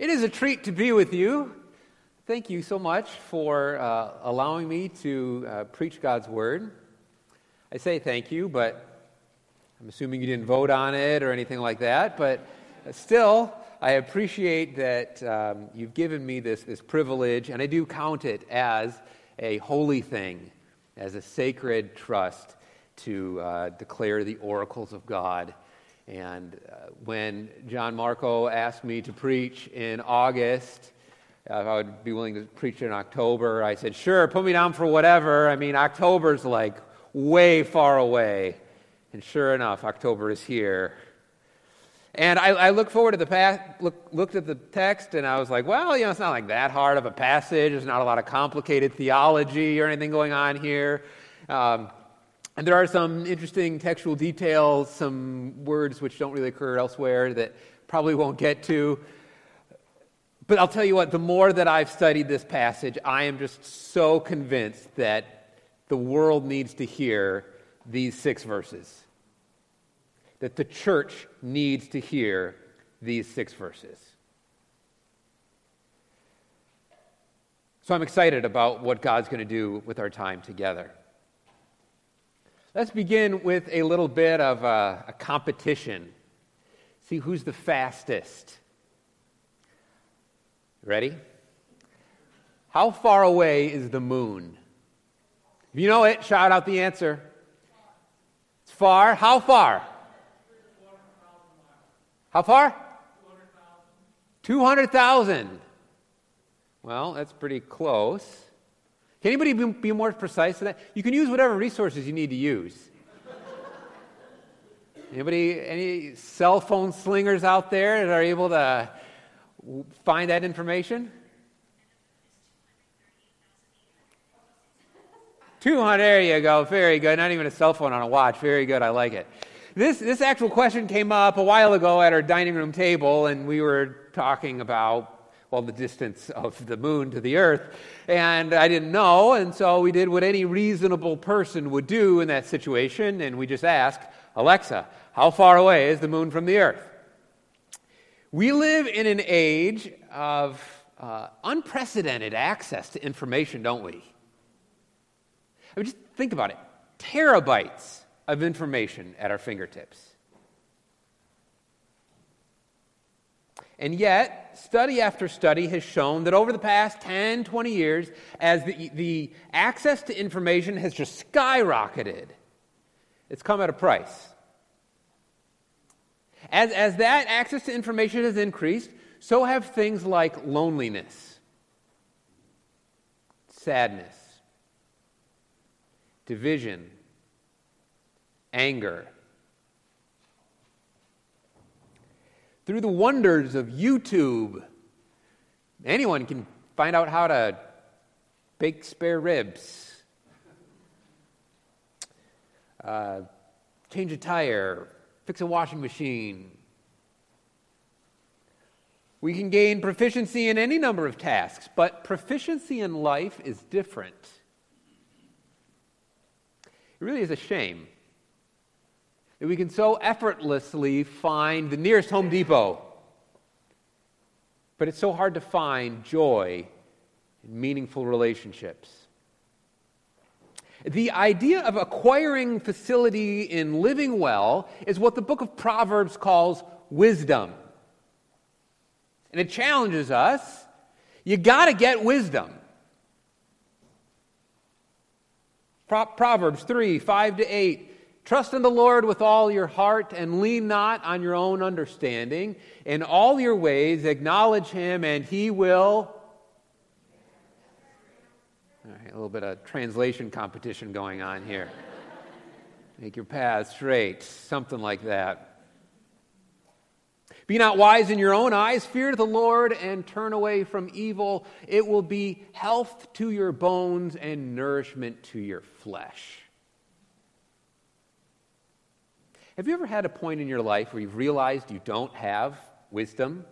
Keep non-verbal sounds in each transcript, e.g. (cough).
It is a treat to be with you. Thank you so much for uh, allowing me to uh, preach God's Word. I say thank you, but I'm assuming you didn't vote on it or anything like that. But still, I appreciate that um, you've given me this, this privilege, and I do count it as a holy thing, as a sacred trust to uh, declare the oracles of God and uh, when John Marco asked me to preach in August, uh, if I would be willing to preach in October, I said, sure, put me down for whatever. I mean, October's like way far away. And sure enough, October is here. And I, I look forward to the past, look, looked at the text, and I was like, well, you know, it's not like that hard of a passage. There's not a lot of complicated theology or anything going on here. Um, and there are some interesting textual details, some words which don't really occur elsewhere that probably won't get to. But I'll tell you what, the more that I've studied this passage, I am just so convinced that the world needs to hear these six verses. That the church needs to hear these six verses. So I'm excited about what God's going to do with our time together. Let's begin with a little bit of a, a competition. See who's the fastest. Ready? How far away is the moon? If you know it, shout out the answer. It's far. How far? How far? 200,000. Well, that's pretty close. Can anybody be, be more precise than that? You can use whatever resources you need to use. Anybody, any cell phone slingers out there that are able to find that information? 200, there you go. Very good. Not even a cell phone on a watch. Very good. I like it. This, this actual question came up a while ago at our dining room table, and we were talking about well, the distance of the moon to the earth. And I didn't know, and so we did what any reasonable person would do in that situation, and we just asked, Alexa, how far away is the moon from the earth? We live in an age of uh, unprecedented access to information, don't we? I mean, just think about it terabytes of information at our fingertips. And yet, study after study has shown that over the past 10, 20 years, as the, the access to information has just skyrocketed, it's come at a price. As, as that access to information has increased, so have things like loneliness, sadness, division, anger through the wonders of YouTube, anyone can find out how to bake spare ribs, uh, change a tire, fix a washing machine. We can gain proficiency in any number of tasks, but proficiency in life is different. It really is a shame that we can so effortlessly find the nearest Home Depot. But it's so hard to find joy in meaningful relationships. The idea of acquiring facility in living well is what the book of Proverbs calls wisdom. And it challenges us you got to get wisdom. Pro- Proverbs 3 5 to 8 Trust in the Lord with all your heart and lean not on your own understanding. In all your ways, acknowledge him, and he will. All right, a little bit of translation competition going on here. (laughs) Make your path straight, something like that. Be not wise in your own eyes. Fear the Lord and turn away from evil. It will be health to your bones and nourishment to your flesh. Have you ever had a point in your life where you've realized you don't have wisdom?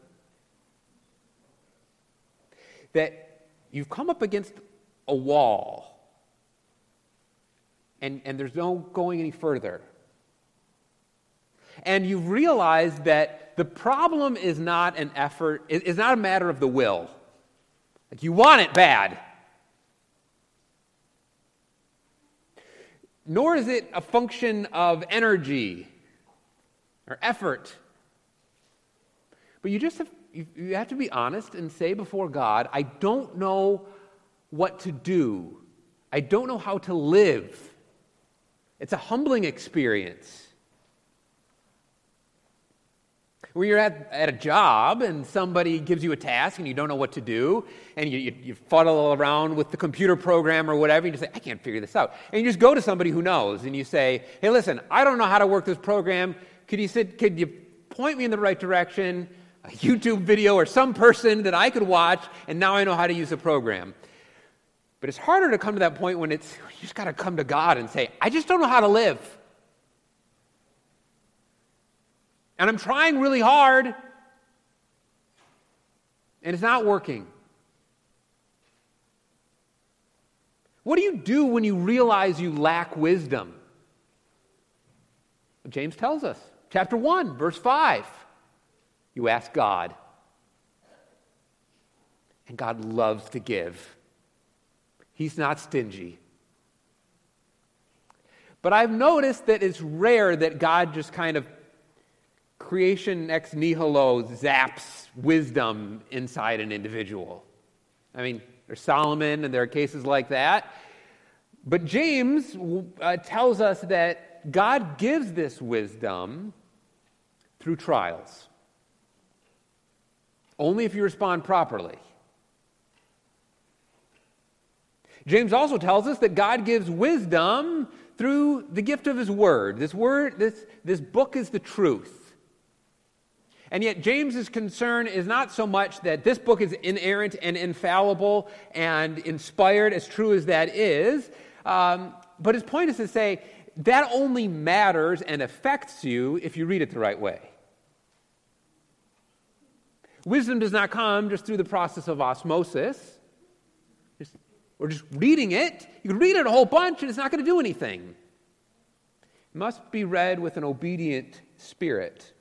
That you've come up against a wall and, and there's no going any further. and you've realized that the problem is not an effort, is not a matter of the will. Like you want it bad. Nor is it a function of energy or effort. But you just have, you, have to be honest and say before God, I don't know what to do. I don't know how to live. It's a humbling experience. Where you're at, at a job and somebody gives you a task and you don't know what to do, and you, you, you fuddle around with the computer program or whatever, and you say, I can't figure this out. And you just go to somebody who knows and you say, Hey, listen, I don't know how to work this program. Could you, sit, could you point me in the right direction? A YouTube video or some person that I could watch, and now I know how to use the program. But it's harder to come to that point when it's you just got to come to God and say, I just don't know how to live. And I'm trying really hard, and it's not working. What do you do when you realize you lack wisdom? James tells us, chapter 1, verse 5. You ask God. And God loves to give. He's not stingy. But I've noticed that it's rare that God just kind of creation ex nihilo zaps wisdom inside an individual. I mean, there's Solomon and there are cases like that. But James uh, tells us that God gives this wisdom through trials. Only if you respond properly. James also tells us that God gives wisdom through the gift of his word. This word, this, this book is the truth. And yet, James's concern is not so much that this book is inerrant and infallible and inspired, as true as that is, um, but his point is to say that only matters and affects you if you read it the right way. Wisdom does not come just through the process of osmosis or just reading it. You can read it a whole bunch and it's not going to do anything. It must be read with an obedient spirit.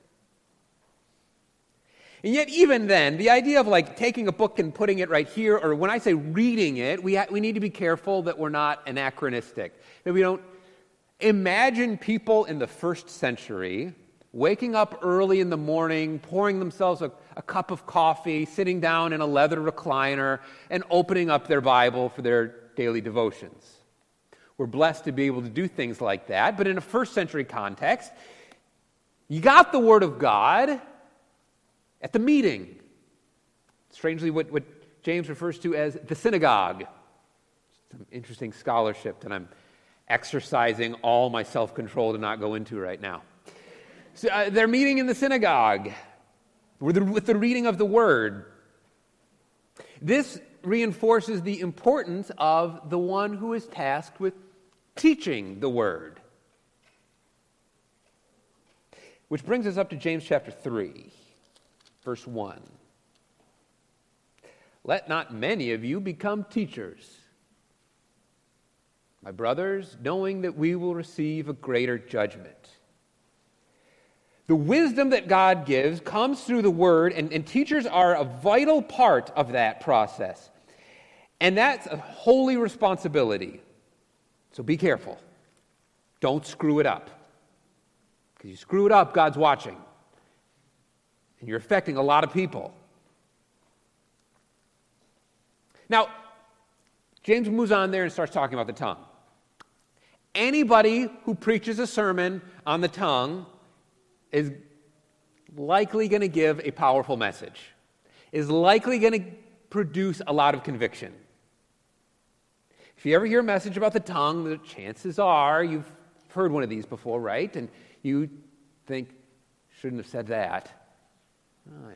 And yet, even then, the idea of like taking a book and putting it right here, or when I say reading it, we, ha- we need to be careful that we're not anachronistic, that we don't imagine people in the first century waking up early in the morning, pouring themselves a, a, cup of coffee, sitting down in a leather recliner, and opening up their Bible for their daily devotions. We're blessed to be able to do things like that, but in a first century context, you got the Word of God at the meeting. Strangely, what, what James refers to as the synagogue. Some interesting scholarship that I'm exercising all my self control to not go into right now. So, uh, they're meeting in the synagogue with the, with the reading of the word. This reinforces the importance of the one who is tasked with teaching the word. Which brings us up to James chapter 3, verse 1. Let not many of you become teachers, my brothers, knowing that we will receive a greater judgment. The wisdom that God gives comes through the Word, and, and teachers are a vital part of that process. And that's a holy responsibility. So be careful. Don't screw it up. Because you screw it up, God's watching. And you're affecting a lot of people. Now, James moves on there and starts talking about the tongue. Anybody who preaches a sermon on the tongue is likely going to give a powerful message, is likely going to produce a lot of conviction. If you ever hear a message about the tongue, the chances are you've heard one of these before, right? And you think, shouldn't have said that. I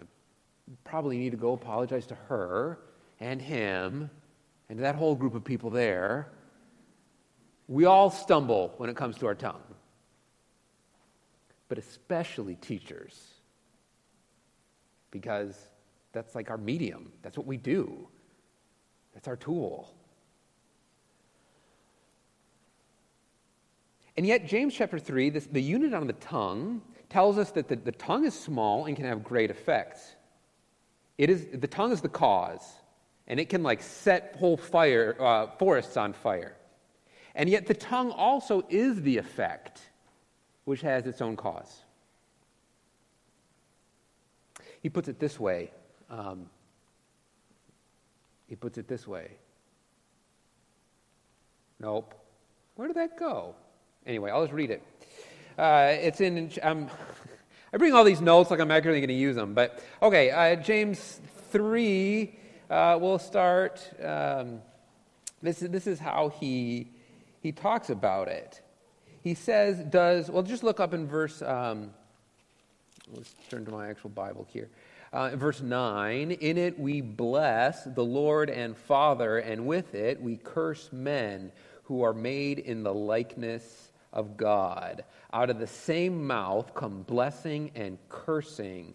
probably need to go apologize to her and him and that whole group of people there. We all stumble when it comes to our tongue but especially teachers. Because that's like our medium, that's what we do, that's our tool. And yet, James chapter 3, this, the unit on the tongue, tells us that the, the tongue is small and can have great effects. It is, the tongue is the cause, and it can like set whole fire, uh, forests on fire. And yet the tongue also is the effect, which has its own cause. He puts it this way. Um, he puts it this way. Nope. Where did that go? Anyway, I'll just read it. Uh, it's in. Um, (laughs) I bring all these notes like I'm actually going to use them. But okay, uh, James three. Uh, we'll start. Um, this is this is how he he talks about it. He says, "Does well?" Just look up in verse. Um, let's turn to my actual Bible here. Uh, verse 9, in it we bless the Lord and Father, and with it we curse men who are made in the likeness of God. Out of the same mouth come blessing and cursing.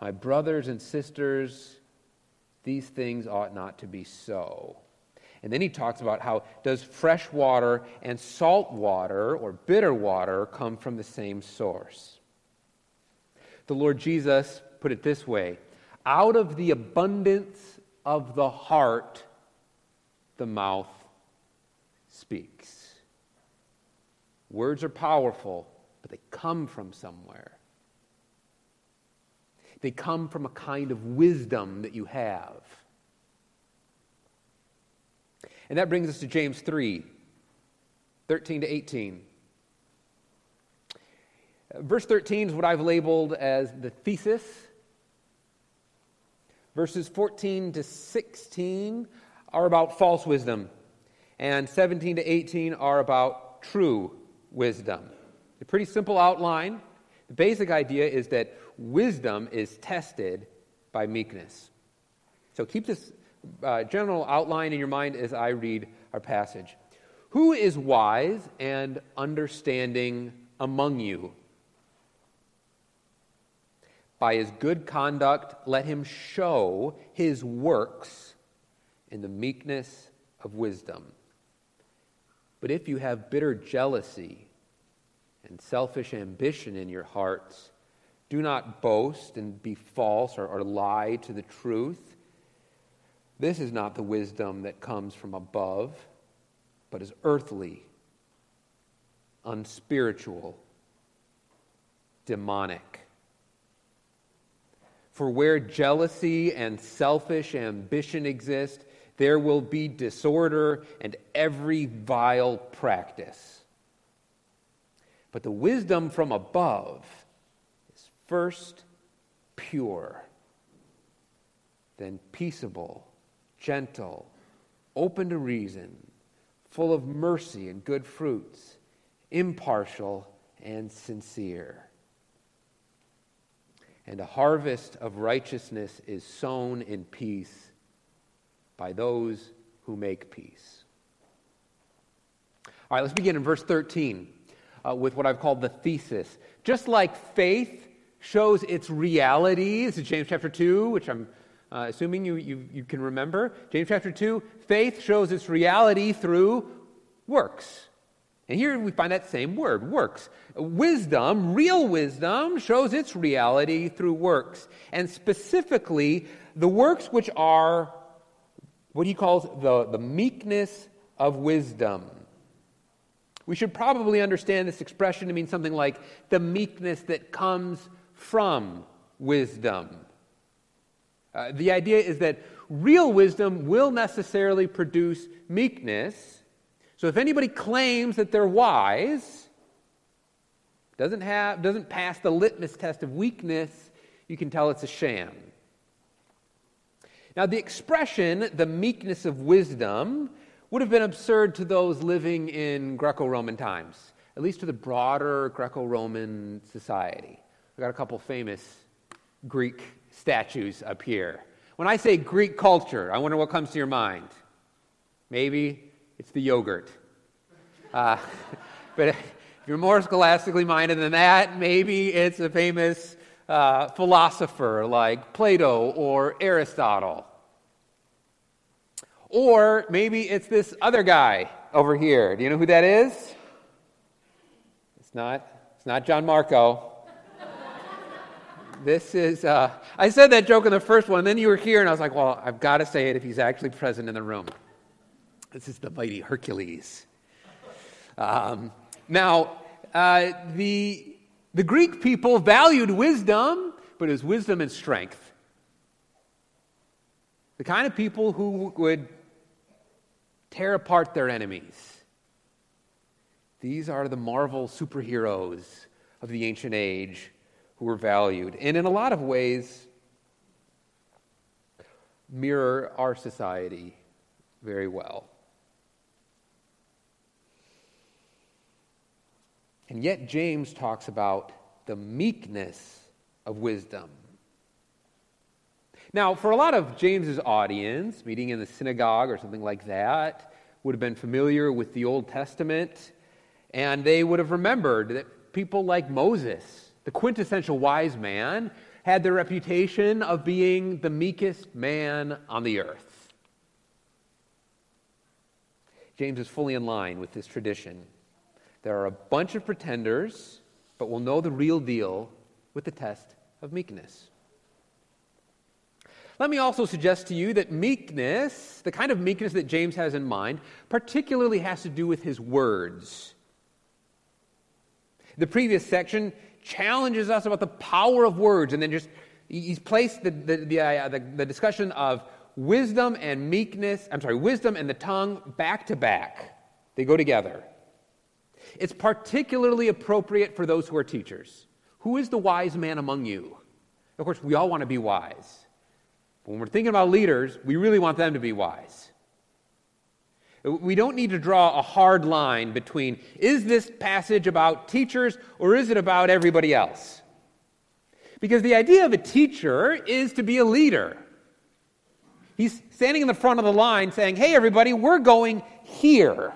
My brothers and sisters, these things ought not to be so. And then he talks about how does fresh water and salt water or bitter water come from the same source? The Lord Jesus put it this way out of the abundance of the heart, the mouth speaks. Words are powerful, but they come from somewhere. They come from a kind of wisdom that you have. And that brings us to James 3 13 to 18. Verse 13 is what I've labeled as the thesis. Verses 14 to 16 are about false wisdom, and 17 to 18 are about true wisdom. A pretty simple outline. The basic idea is that wisdom is tested by meekness. So keep this uh, general outline in your mind as I read our passage. Who is wise and understanding among you? By his good conduct, let him show his works in the meekness of wisdom. But if you have bitter jealousy and selfish ambition in your hearts, do not boast and be false or, or lie to the truth. This is not the wisdom that comes from above, but is earthly, unspiritual, demonic. For where jealousy and selfish ambition exist, there will be disorder and every vile practice. But the wisdom from above is first pure, then peaceable, gentle, open to reason, full of mercy and good fruits, impartial and sincere and a harvest of righteousness is sown in peace by those who make peace. All right, let's begin in verse 13 uh, with what I've called the thesis. Just like faith shows its reality, this is James chapter 2, which I'm uh, assuming you, you, you can remember. James chapter 2, faith shows its reality through works. And here we find that same word, works. Wisdom, real wisdom, shows its reality through works. And specifically, the works which are what he calls the, the meekness of wisdom. We should probably understand this expression to mean something like the meekness that comes from wisdom. Uh, the idea is that real wisdom will necessarily produce meekness so if anybody claims that they're wise, doesn't, have, doesn't pass the litmus test of weakness, you can tell it's a sham. Now, the expression, the meekness of wisdom, would have been absurd to those living in Greco Roman times, at least to the broader Greco Roman society. I've got a couple famous Greek statues up here. When I say Greek culture, I wonder what comes to your mind. Maybe it's the yogurt. Uh, (laughs) but if you're more scholastically minded than that, maybe it's a famous uh, philosopher like Plato or Aristotle. Or maybe it's this other guy over here. Do you know who that is? It's not, it's not John Marco. This is, uh, I said that joke in the first one, and then you were here, and I was like, well, I've got to say it if he's actually present in the room. This is the mighty Hercules. Um, now, uh, the, the Greek people valued wisdom, but it was wisdom and strength. The kind of people who would tear apart their enemies. These are the Marvel superheroes of the ancient age who were valued. And in a lot of ways, mirror our society very well. And yet, James talks about the meekness of wisdom. Now, for a lot of James's audience, meeting in the synagogue or something like that, would have been familiar with the Old Testament, and they would have remembered that people like Moses, the quintessential wise man, had the reputation of being the meekest man on the earth. James is fully in line with this tradition. There are a bunch of pretenders, but we'll know the real deal with the test of meekness. Let me also suggest to you that meekness, the kind of meekness that James has in mind, particularly has to do with his words. The previous section challenges us about the power of words, and then just he's placed the, the, the, uh, the, the discussion of wisdom and meekness, I'm sorry, wisdom and the tongue back to back. They go together. It's particularly appropriate for those who are teachers. Who is the wise man among you? Of course, we all want to be wise. When we're thinking about leaders, we really want them to be wise. We don't need to draw a hard line between is this passage about teachers or is it about everybody else? Because the idea of a teacher is to be a leader. He's standing in the front of the line saying, Hey, everybody, we're going here.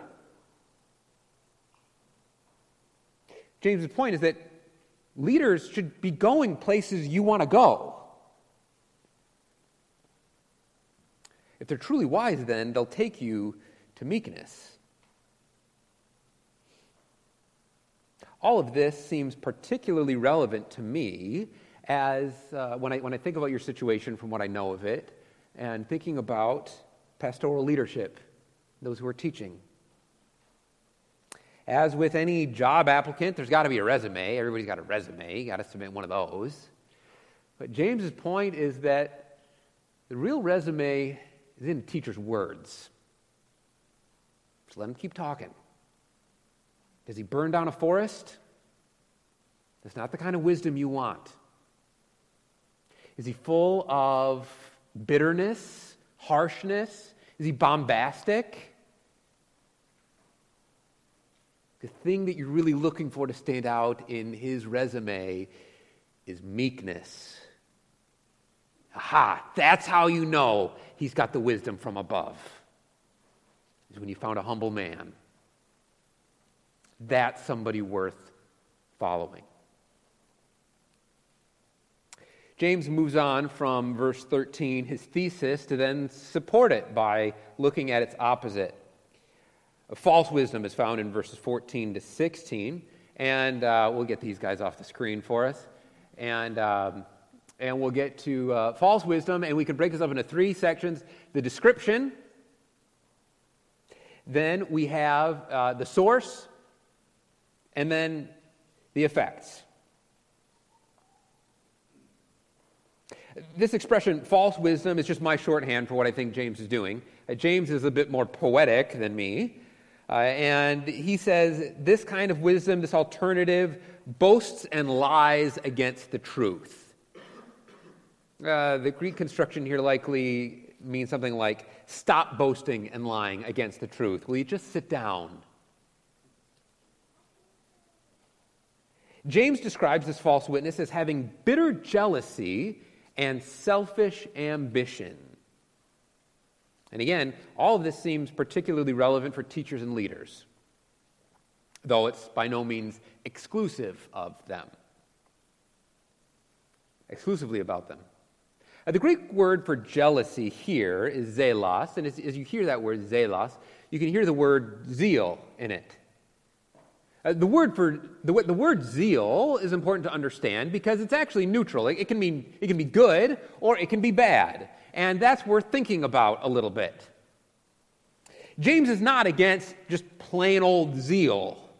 James's point is that leaders should be going places you want to go. If they're truly wise, then they'll take you to meekness. All of this seems particularly relevant to me as uh, when, I, when I think about your situation from what I know of it and thinking about pastoral leadership, those who are teaching. As with any job applicant, there's got to be a resume. Everybody's got a resume. Got to submit one of those. But James's point is that the real resume is in a teacher's words. Just let him keep talking. Does he burn down a forest? That's not the kind of wisdom you want. Is he full of bitterness, harshness? Is he bombastic? The thing that you're really looking for to stand out in his resume is meekness. Aha, that's how you know he's got the wisdom from above is when you found a humble man. That's somebody worth following. James moves on from verse 13, his thesis, to then support it by looking at its opposite. A false wisdom is found in verses 14 to 16, and uh, we'll get these guys off the screen for us. And, um, and we'll get to uh, false wisdom, and we can break this up into three sections the description, then we have uh, the source, and then the effects. This expression, false wisdom, is just my shorthand for what I think James is doing. Uh, James is a bit more poetic than me. Uh, and he says this kind of wisdom, this alternative, boasts and lies against the truth. Uh, the Greek construction here likely means something like stop boasting and lying against the truth. Will you just sit down? James describes this false witness as having bitter jealousy and selfish ambition. And again, all of this seems particularly relevant for teachers and leaders, though it's by no means exclusive of them. Exclusively about them. Uh, the Greek word for jealousy here is zelos, and as, as, you hear that word zelos, you can hear the word zeal in it. Uh, the word for the, the word zeal is important to understand because it's actually neutral. It, it, can mean it can be good or it can be bad, and that's worth thinking about a little bit. James is not against just plain old zeal.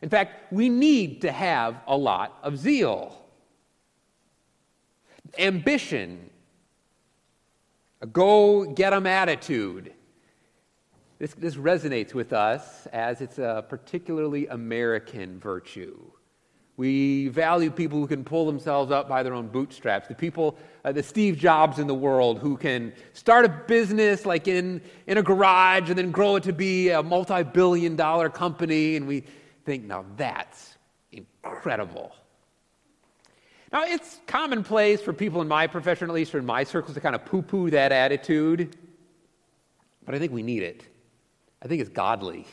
In fact, we need to have a lot of zeal. Ambition, a go get 'em attitude, this, this resonates with us as it's a particularly American virtue. We value people who can pull themselves up by their own bootstraps. The people, uh, the Steve Jobs in the world, who can start a business like in, in a garage and then grow it to be a multi billion dollar company. And we think, now that's incredible. Now, it's commonplace for people in my profession, at least or in my circles, to kind of poo poo that attitude. But I think we need it. I think it's godly.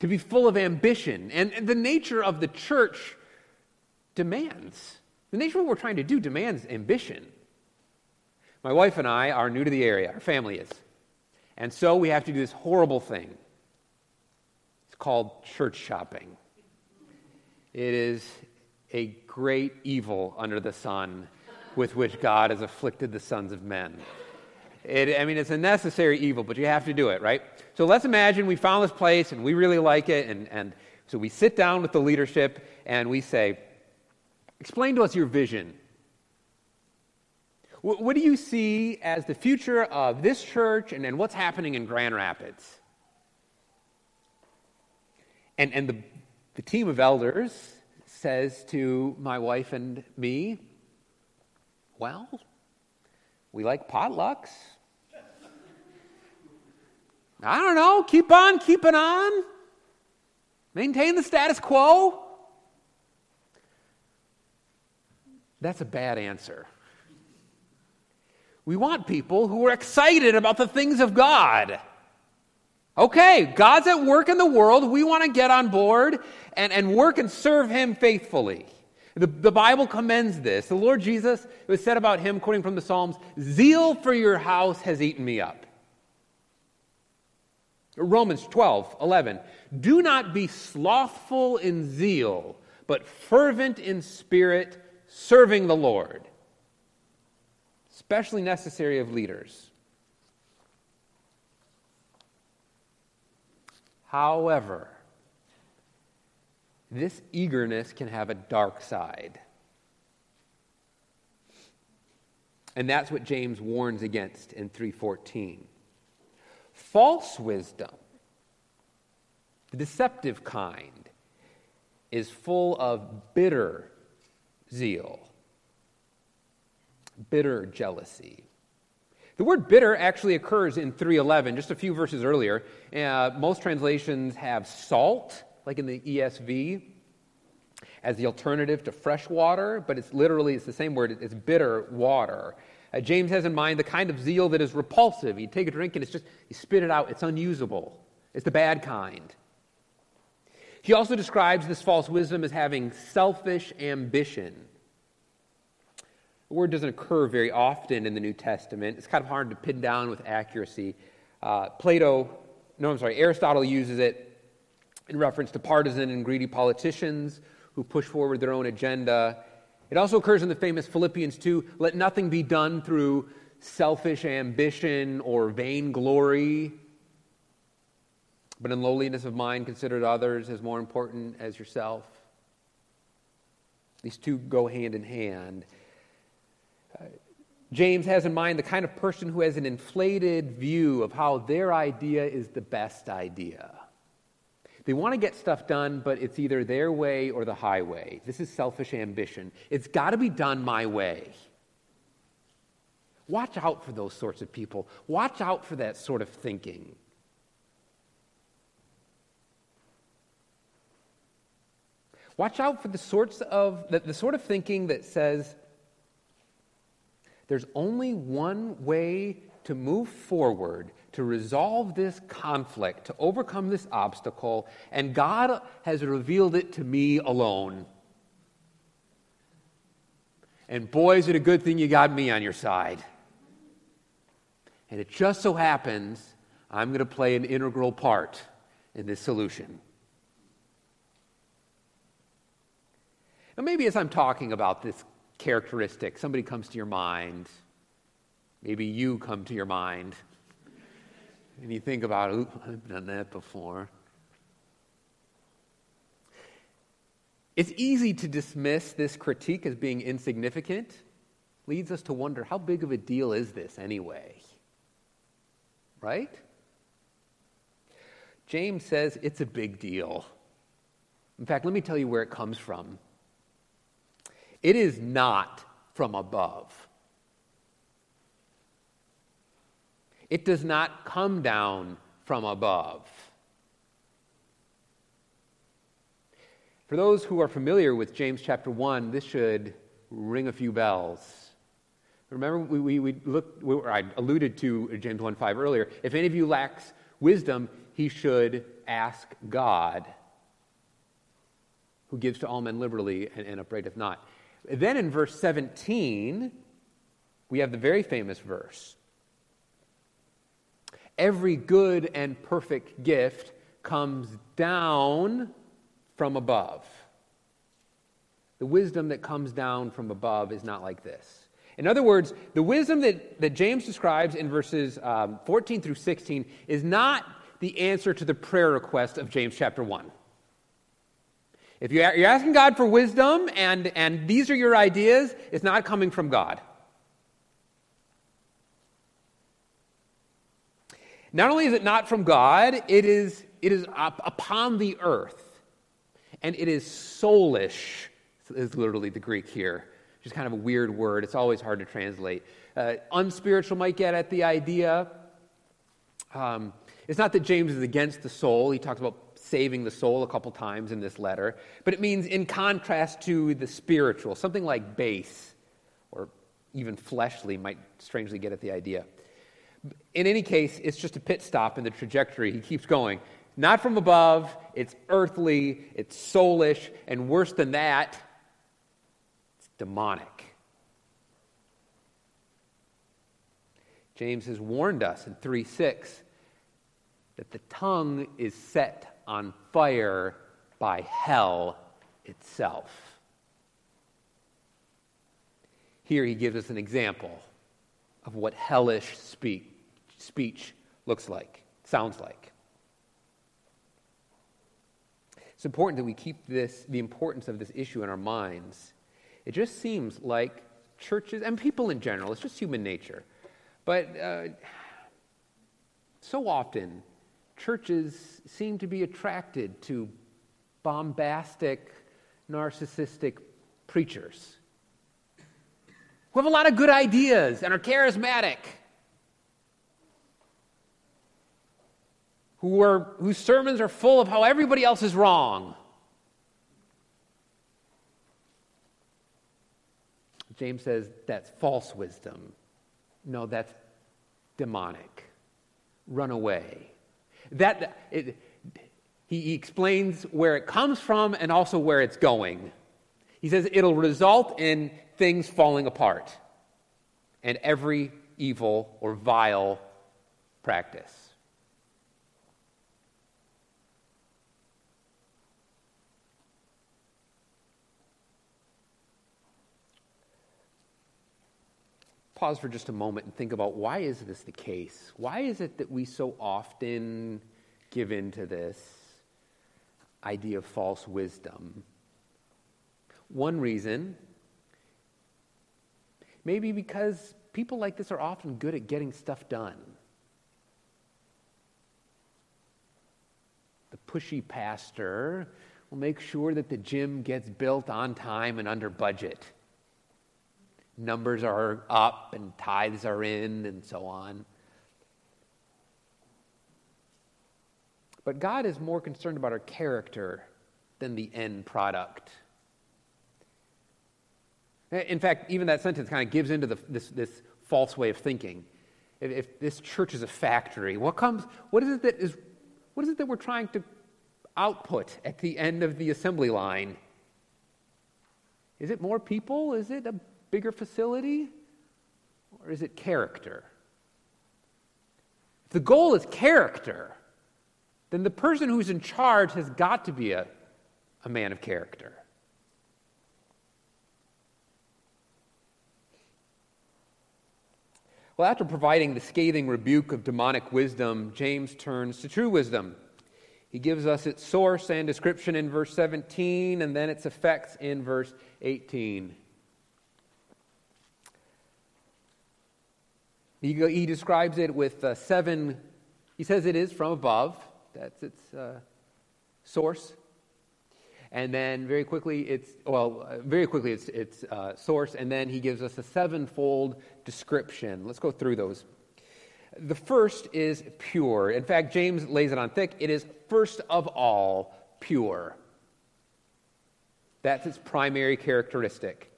To be full of ambition. And, and the nature of the church demands, the nature of what we're trying to do demands ambition. My wife and I are new to the area, our family is. And so we have to do this horrible thing. It's called church shopping. It is a great evil under the sun with which God has afflicted the sons of men. It, I mean, it's a necessary evil, but you have to do it, right? So let's imagine we found this place and we really like it, and, and so we sit down with the leadership and we say, Explain to us your vision. What, what do you see as the future of this church and, and what's happening in Grand Rapids? And, and the, the team of elders says to my wife and me, Well, we like potlucks. I don't know. Keep on keeping on. Maintain the status quo. That's a bad answer. We want people who are excited about the things of God. Okay, God's at work in the world. We want to get on board and, and work and serve Him faithfully. The, the Bible commends this. The Lord Jesus, it was said about him, quoting from the Psalms, Zeal for your house has eaten me up. Romans 12, 11. Do not be slothful in zeal, but fervent in spirit, serving the Lord. Especially necessary of leaders. However, this eagerness can have a dark side. And that's what James warns against in 314. False wisdom, the deceptive kind, is full of bitter zeal, bitter jealousy. The word bitter actually occurs in 311, just a few verses earlier. Uh, most translations have salt like in the ESV, as the alternative to fresh water, but it's literally it's the same word. It's bitter water. Uh, James has in mind the kind of zeal that is repulsive. You take a drink and it's just you spit it out. It's unusable. It's the bad kind. He also describes this false wisdom as having selfish ambition. The word doesn't occur very often in the New Testament. It's kind of hard to pin down with accuracy. Uh, Plato, no, I'm sorry, Aristotle uses it in reference to partisan and greedy politicians who push forward their own agenda. It also occurs in the famous Philippians 2 let nothing be done through selfish ambition or vainglory, but in lowliness of mind, consider others as more important as yourself. These two go hand in hand. James has in mind the kind of person who has an inflated view of how their idea is the best idea. They want to get stuff done, but it's either their way or the highway. This is selfish ambition. It's got to be done my way. Watch out for those sorts of people. Watch out for that sort of thinking. Watch out for the sorts of the, the sort of thinking that says there's only one way to move forward, to resolve this conflict, to overcome this obstacle, and God has revealed it to me alone. And boy, is it a good thing you got me on your side. And it just so happens I'm going to play an integral part in this solution. Now, maybe as I'm talking about this characteristic, somebody comes to your mind. Maybe you come to your mind. And you think about, Oop, I've done that before. It's easy to dismiss this critique as being insignificant. Leads us to wonder how big of a deal is this anyway? Right? James says it's a big deal. In fact, let me tell you where it comes from. It is not from above. It does not come down from above. For those who are familiar with James chapter 1, this should ring a few bells. Remember, we, we, we looked, we, I alluded to James 1 5 earlier. If any of you lacks wisdom, he should ask God, who gives to all men liberally and, and upbraideth not. Then in verse 17, we have the very famous verse Every good and perfect gift comes down from above. The wisdom that comes down from above is not like this. In other words, the wisdom that, that James describes in verses um, 14 through 16 is not the answer to the prayer request of James chapter 1. If you're asking God for wisdom and, and these are your ideas, it's not coming from God. Not only is it not from God, it is, it is up upon the earth. And it is soulish, is literally the Greek here. Just kind of a weird word. It's always hard to translate. Uh, unspiritual might get at the idea. Um, it's not that James is against the soul. He talks about saving the soul a couple times in this letter, but it means in contrast to the spiritual, something like base or even fleshly might strangely get at the idea. In any case, it's just a pit stop in the trajectory. He keeps going. Not from above, it's earthly, it's soulish, and worse than that, it's demonic. James has warned us in 3 6 that the tongue is set on fire by hell itself. Here he gives us an example of what hellish speak, speech looks like, sounds like. It's important that we keep this, the importance of this issue in our minds. It just seems like churches and people in general, it's just human nature. But uh, so often, churches seem to be attracted to bombastic, narcissistic preachers who have a lot of good ideas and are charismatic, who are, whose sermons are full of how everybody else is wrong. James says that's false wisdom. No, that's demonic. Run away. That, it, he, he explains where it comes from and also where it's going. He says it'll result in things falling apart and every evil or vile practice. Pause for just a moment and think about why is this the case? Why is it that we so often give in to this idea of false wisdom? One reason, maybe because people like this are often good at getting stuff done. The pushy pastor will make sure that the gym gets built on time and under budget numbers are up and tithes are in and so on. But God is more concerned about our character than the end product. In fact, even that sentence kind of gives into the, this, this false way of thinking. If, if, this church is a factory, what comes? What is it that is? What is it that we're trying to output at the end of the assembly line? Is it more people? Is it a bigger facility? Or is it character? If the goal is character, then the person who's in charge has got to be a, a man of character. Well, after providing the scathing rebuke of demonic wisdom, James turns to true wisdom. He gives us its source and description in verse 17, and then its effects in verse 18. He, he describes it with uh, seven, he says it is from above. That's its uh, source. And then very quickly, it's, well, very quickly, it's, it's uh, source. And then he gives us a sevenfold description. Let's go through those. The first is pure. In fact, James lays it on thick. It is first of all pure. That's its primary characteristic.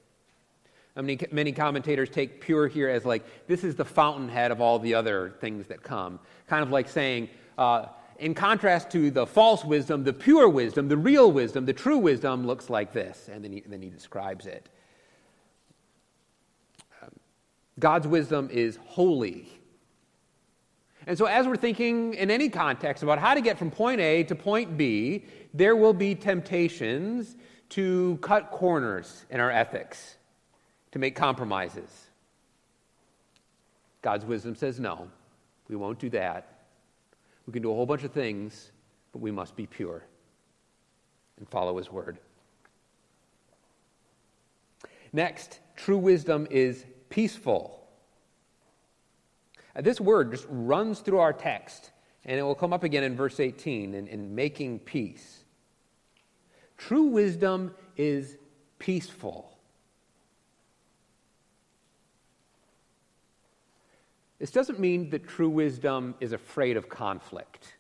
I mean, many commentators take pure here as like this is the fountainhead of all the other things that come. Kind of like saying, uh, in contrast to the false wisdom, the pure wisdom, the real wisdom, the true wisdom looks like this. And then he, then he describes it. Um, God's wisdom is holy. And so, as we're thinking in any context about how to get from point A to point B, there will be temptations to cut corners in our ethics, to make compromises. God's wisdom says no, we won't do that. We can do a whole bunch of things, but we must be pure and follow His word. Next, true wisdom is peaceful. This word just runs through our text, and it will come up again in verse 18 in, in making peace. True wisdom is peaceful. This doesn't mean that true wisdom is afraid of conflict.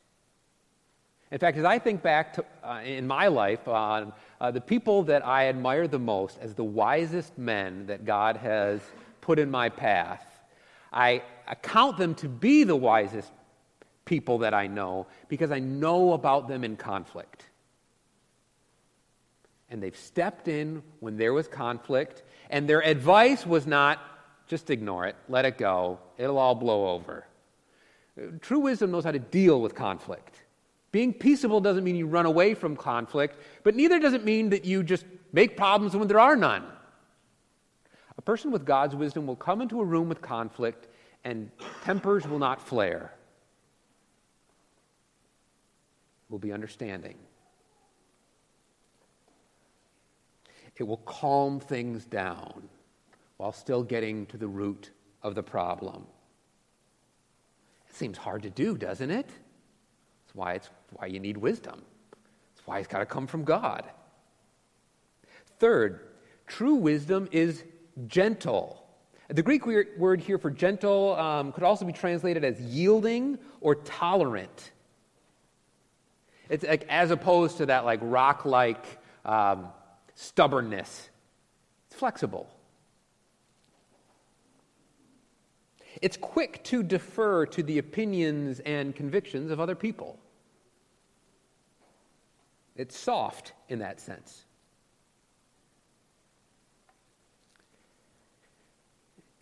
In fact, as I think back to, uh, in my life on uh, the people that I admire the most as the wisest men that God has put in my path, I account them to be the wisest people that I know because I know about them in conflict. And they've stepped in when there was conflict, and their advice was not just ignore it, let it go, it'll all blow over. True wisdom knows how to deal with conflict. Being peaceable doesn't mean you run away from conflict, but neither does it mean that you just make problems when there are none. A person with God's wisdom will come into a room with conflict and tempers will not flare. Will be understanding. It will calm things down while still getting to the root of the problem. It seems hard to do, doesn't it? That's why, it's why you need wisdom. That's why it's got to come from God. Third, true wisdom is gentle. The Greek word here for gentle um, could also be translated as yielding or tolerant. It's like, as opposed to that like rock-like um, stubbornness. It's flexible. It's quick to defer to the opinions and convictions of other people. It's soft in that sense.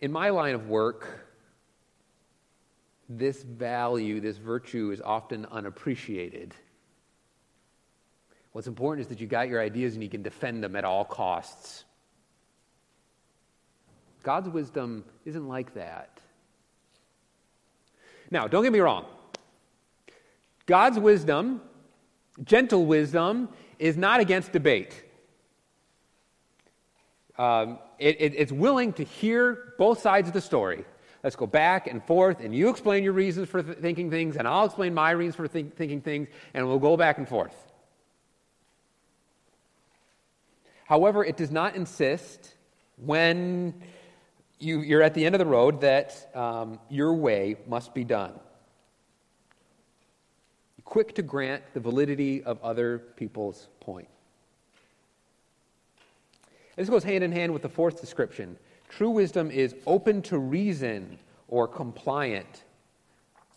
In my line of work, this value, this virtue is often unappreciated. What's important is that you got your ideas and you can defend them at all costs. God's wisdom isn't like that. Now, don't get me wrong. God's wisdom, gentle wisdom, is not against debate. Um, it, it, it's willing to hear both sides of the story. Let's go back and forth, and you explain your reasons for th- thinking things, and I'll explain my reasons for th- thinking things, and we'll go back and forth. However, it does not insist when you, are at the end of the road that um, your way must be done. Quick to grant the validity of other people's point. This goes hand in hand with the fourth description. True wisdom is open to reason or compliant.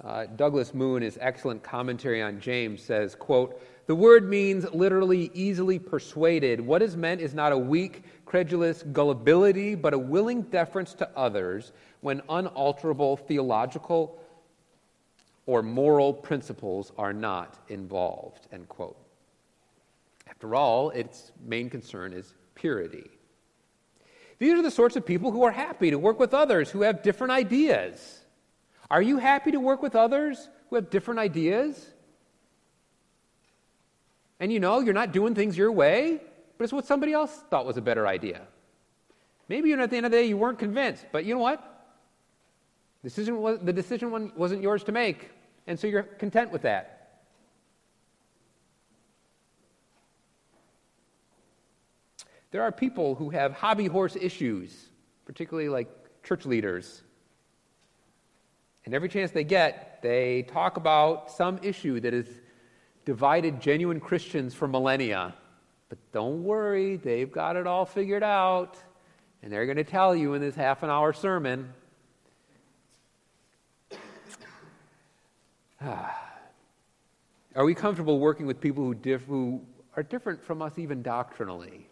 Uh, Douglas Moo, in his excellent commentary on James, says, quote, The word means literally easily persuaded. What is meant is not a weak, credulous gullibility, but a willing deference to others when unalterable theological or moral principles are not involved, end quote. After all, its main concern is purity. These are the sorts of people who are happy to work with others who have different ideas. Are you happy to work with others who have different ideas? And you know, you're not doing things your way, but it's what somebody else thought was a better idea. Maybe you're at the end of the day you weren't convinced, but you know what? The decision, was, the decision wasn't yours to make, and so you're content with that. There are people who have hobby horse issues, particularly like church leaders. And every chance they get, they talk about some issue that has divided genuine Christians for millennia. But don't worry, they've got it all figured out. And they're going to tell you in this half an hour sermon. (sighs) Are we comfortable working with people who, diff- who are different from us even doctrinally?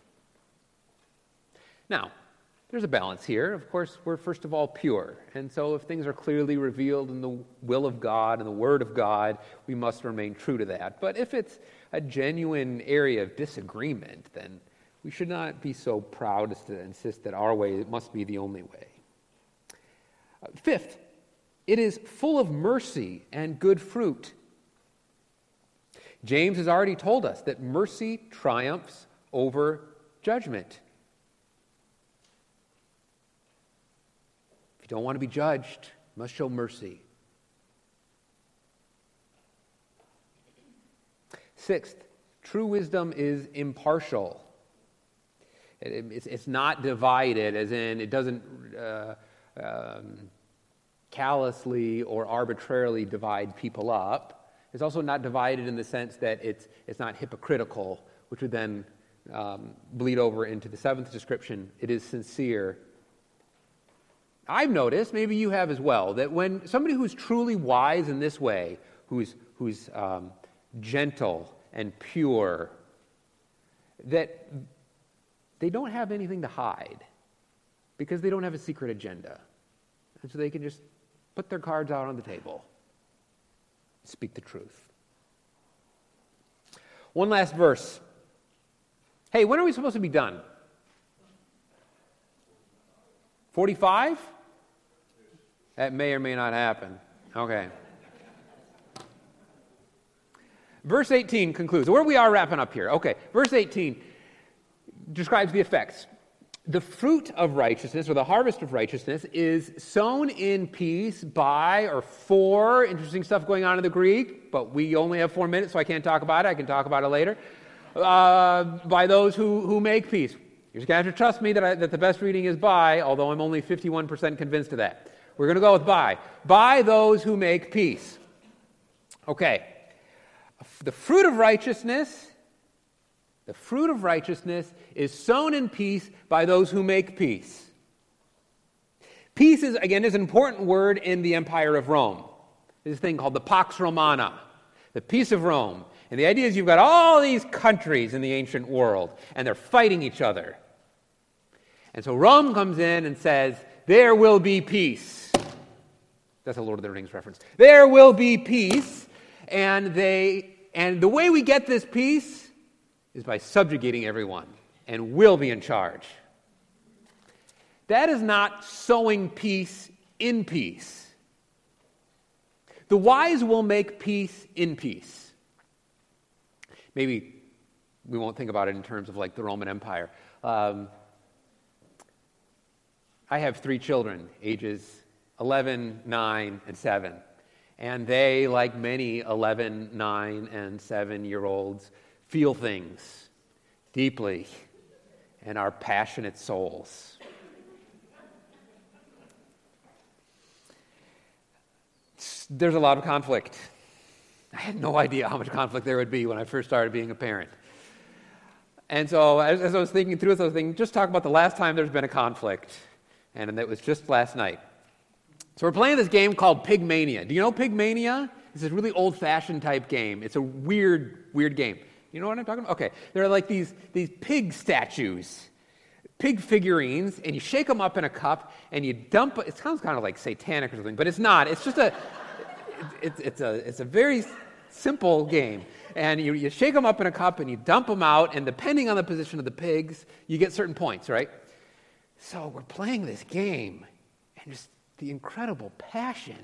Now, there's a balance here. Of course, we're first of all pure. And so, if things are clearly revealed in the will of God and the Word of God, we must remain true to that. But if it's a genuine area of disagreement, then we should not be so proud as to insist that our way must be the only way. Fifth, it is full of mercy and good fruit. James has already told us that mercy triumphs over judgment. Don't want to be judged, must show mercy. Sixth, true wisdom is impartial. It's not divided, as in, it doesn't uh, um, callously or arbitrarily divide people up. It's also not divided in the sense that it's, it's not hypocritical, which would then um, bleed over into the seventh description. It is sincere I've noticed, maybe you have as well, that when somebody who's truly wise in this way, who's, who's um, gentle and pure, that they don't have anything to hide because they don't have a secret agenda. And so they can just put their cards out on the table, speak the truth. One last verse. Hey, when are we supposed to be done? 45? That may or may not happen. Okay. Verse 18 concludes. Where we are wrapping up here. Okay. Verse 18 describes the effects. The fruit of righteousness, or the harvest of righteousness, is sown in peace by or for, interesting stuff going on in the Greek, but we only have four minutes, so I can't talk about it. I can talk about it later. Uh, by those who, who make peace. You're just going to have to trust me that, I, that the best reading is by, although I'm only 51% convinced of that. We're going to go with by. By those who make peace. Okay. The fruit of righteousness, the fruit of righteousness is sown in peace by those who make peace. Peace is, again, is an important word in the Empire of Rome. This thing called the Pax Romana, the peace of Rome. And the idea is you've got all these countries in the ancient world, and they're fighting each other. And so Rome comes in and says, There will be peace. That's a Lord of the Rings reference. There will be peace, and they and the way we get this peace is by subjugating everyone, and we'll be in charge. That is not sowing peace in peace. The wise will make peace in peace. Maybe we won't think about it in terms of like the Roman Empire. Um, I have three children, ages 11, 9, and 7. And they, like many 11, 9, and 7 year olds, feel things deeply and are passionate souls. There's a lot of conflict. I had no idea how much conflict there would be when I first started being a parent. And so, as, as I was thinking through this, I was thinking, just talk about the last time there's been a conflict. And that was just last night. So we're playing this game called Pigmania. Do you know Pigmania? It's this really old fashioned type game. It's a weird, weird game. You know what I'm talking about? Okay. There are like these, these pig statues, pig figurines, and you shake them up in a cup and you dump it. sounds kind of like satanic or something, but it's not. It's just a, (laughs) it, it's, a, it's a very simple game. And you, you shake them up in a cup and you dump them out, and depending on the position of the pigs, you get certain points, right? So we're playing this game, and just the incredible passion.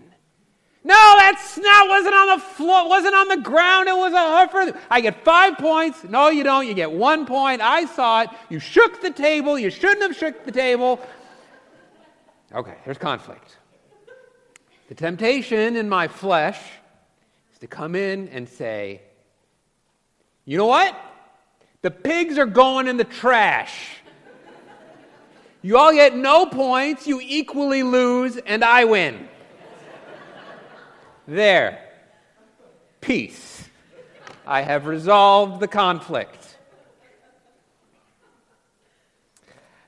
No, that snot wasn't on the floor, wasn't on the ground, it was a further. I get five points. No, you don't. You get one point. I saw it. You shook the table. You shouldn't have shook the table. Okay, there's conflict. The temptation in my flesh is to come in and say, you know what? The pigs are going in the trash. You all get no points, you equally lose, and I win. There. Peace. I have resolved the conflict.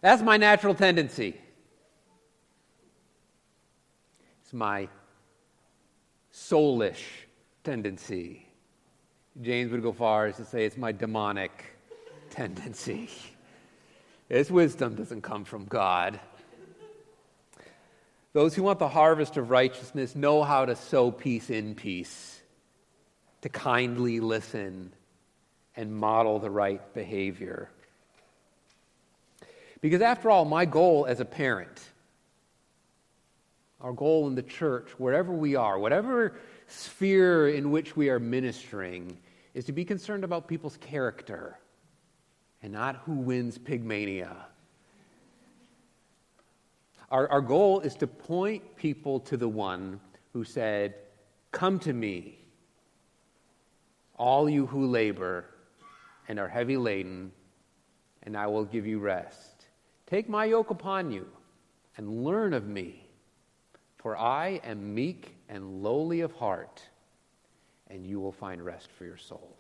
That's my natural tendency. It's my soulish tendency. James would go far as to say it's my demonic tendency. (laughs) Its wisdom doesn't come from God. Those who want the harvest of righteousness know how to sow peace in peace, to kindly listen and model the right behavior. Because after all, my goal as a parent our goal in the church, wherever we are, whatever sphere in which we are ministering, is to be concerned about people's character and not who wins pigmania. Our, our goal is to point people to the one who said, Come to me, all you who labor and are heavy laden, and I will give you rest. Take my yoke upon you and learn of me for I am meek and lowly of heart, and you will find rest for your souls.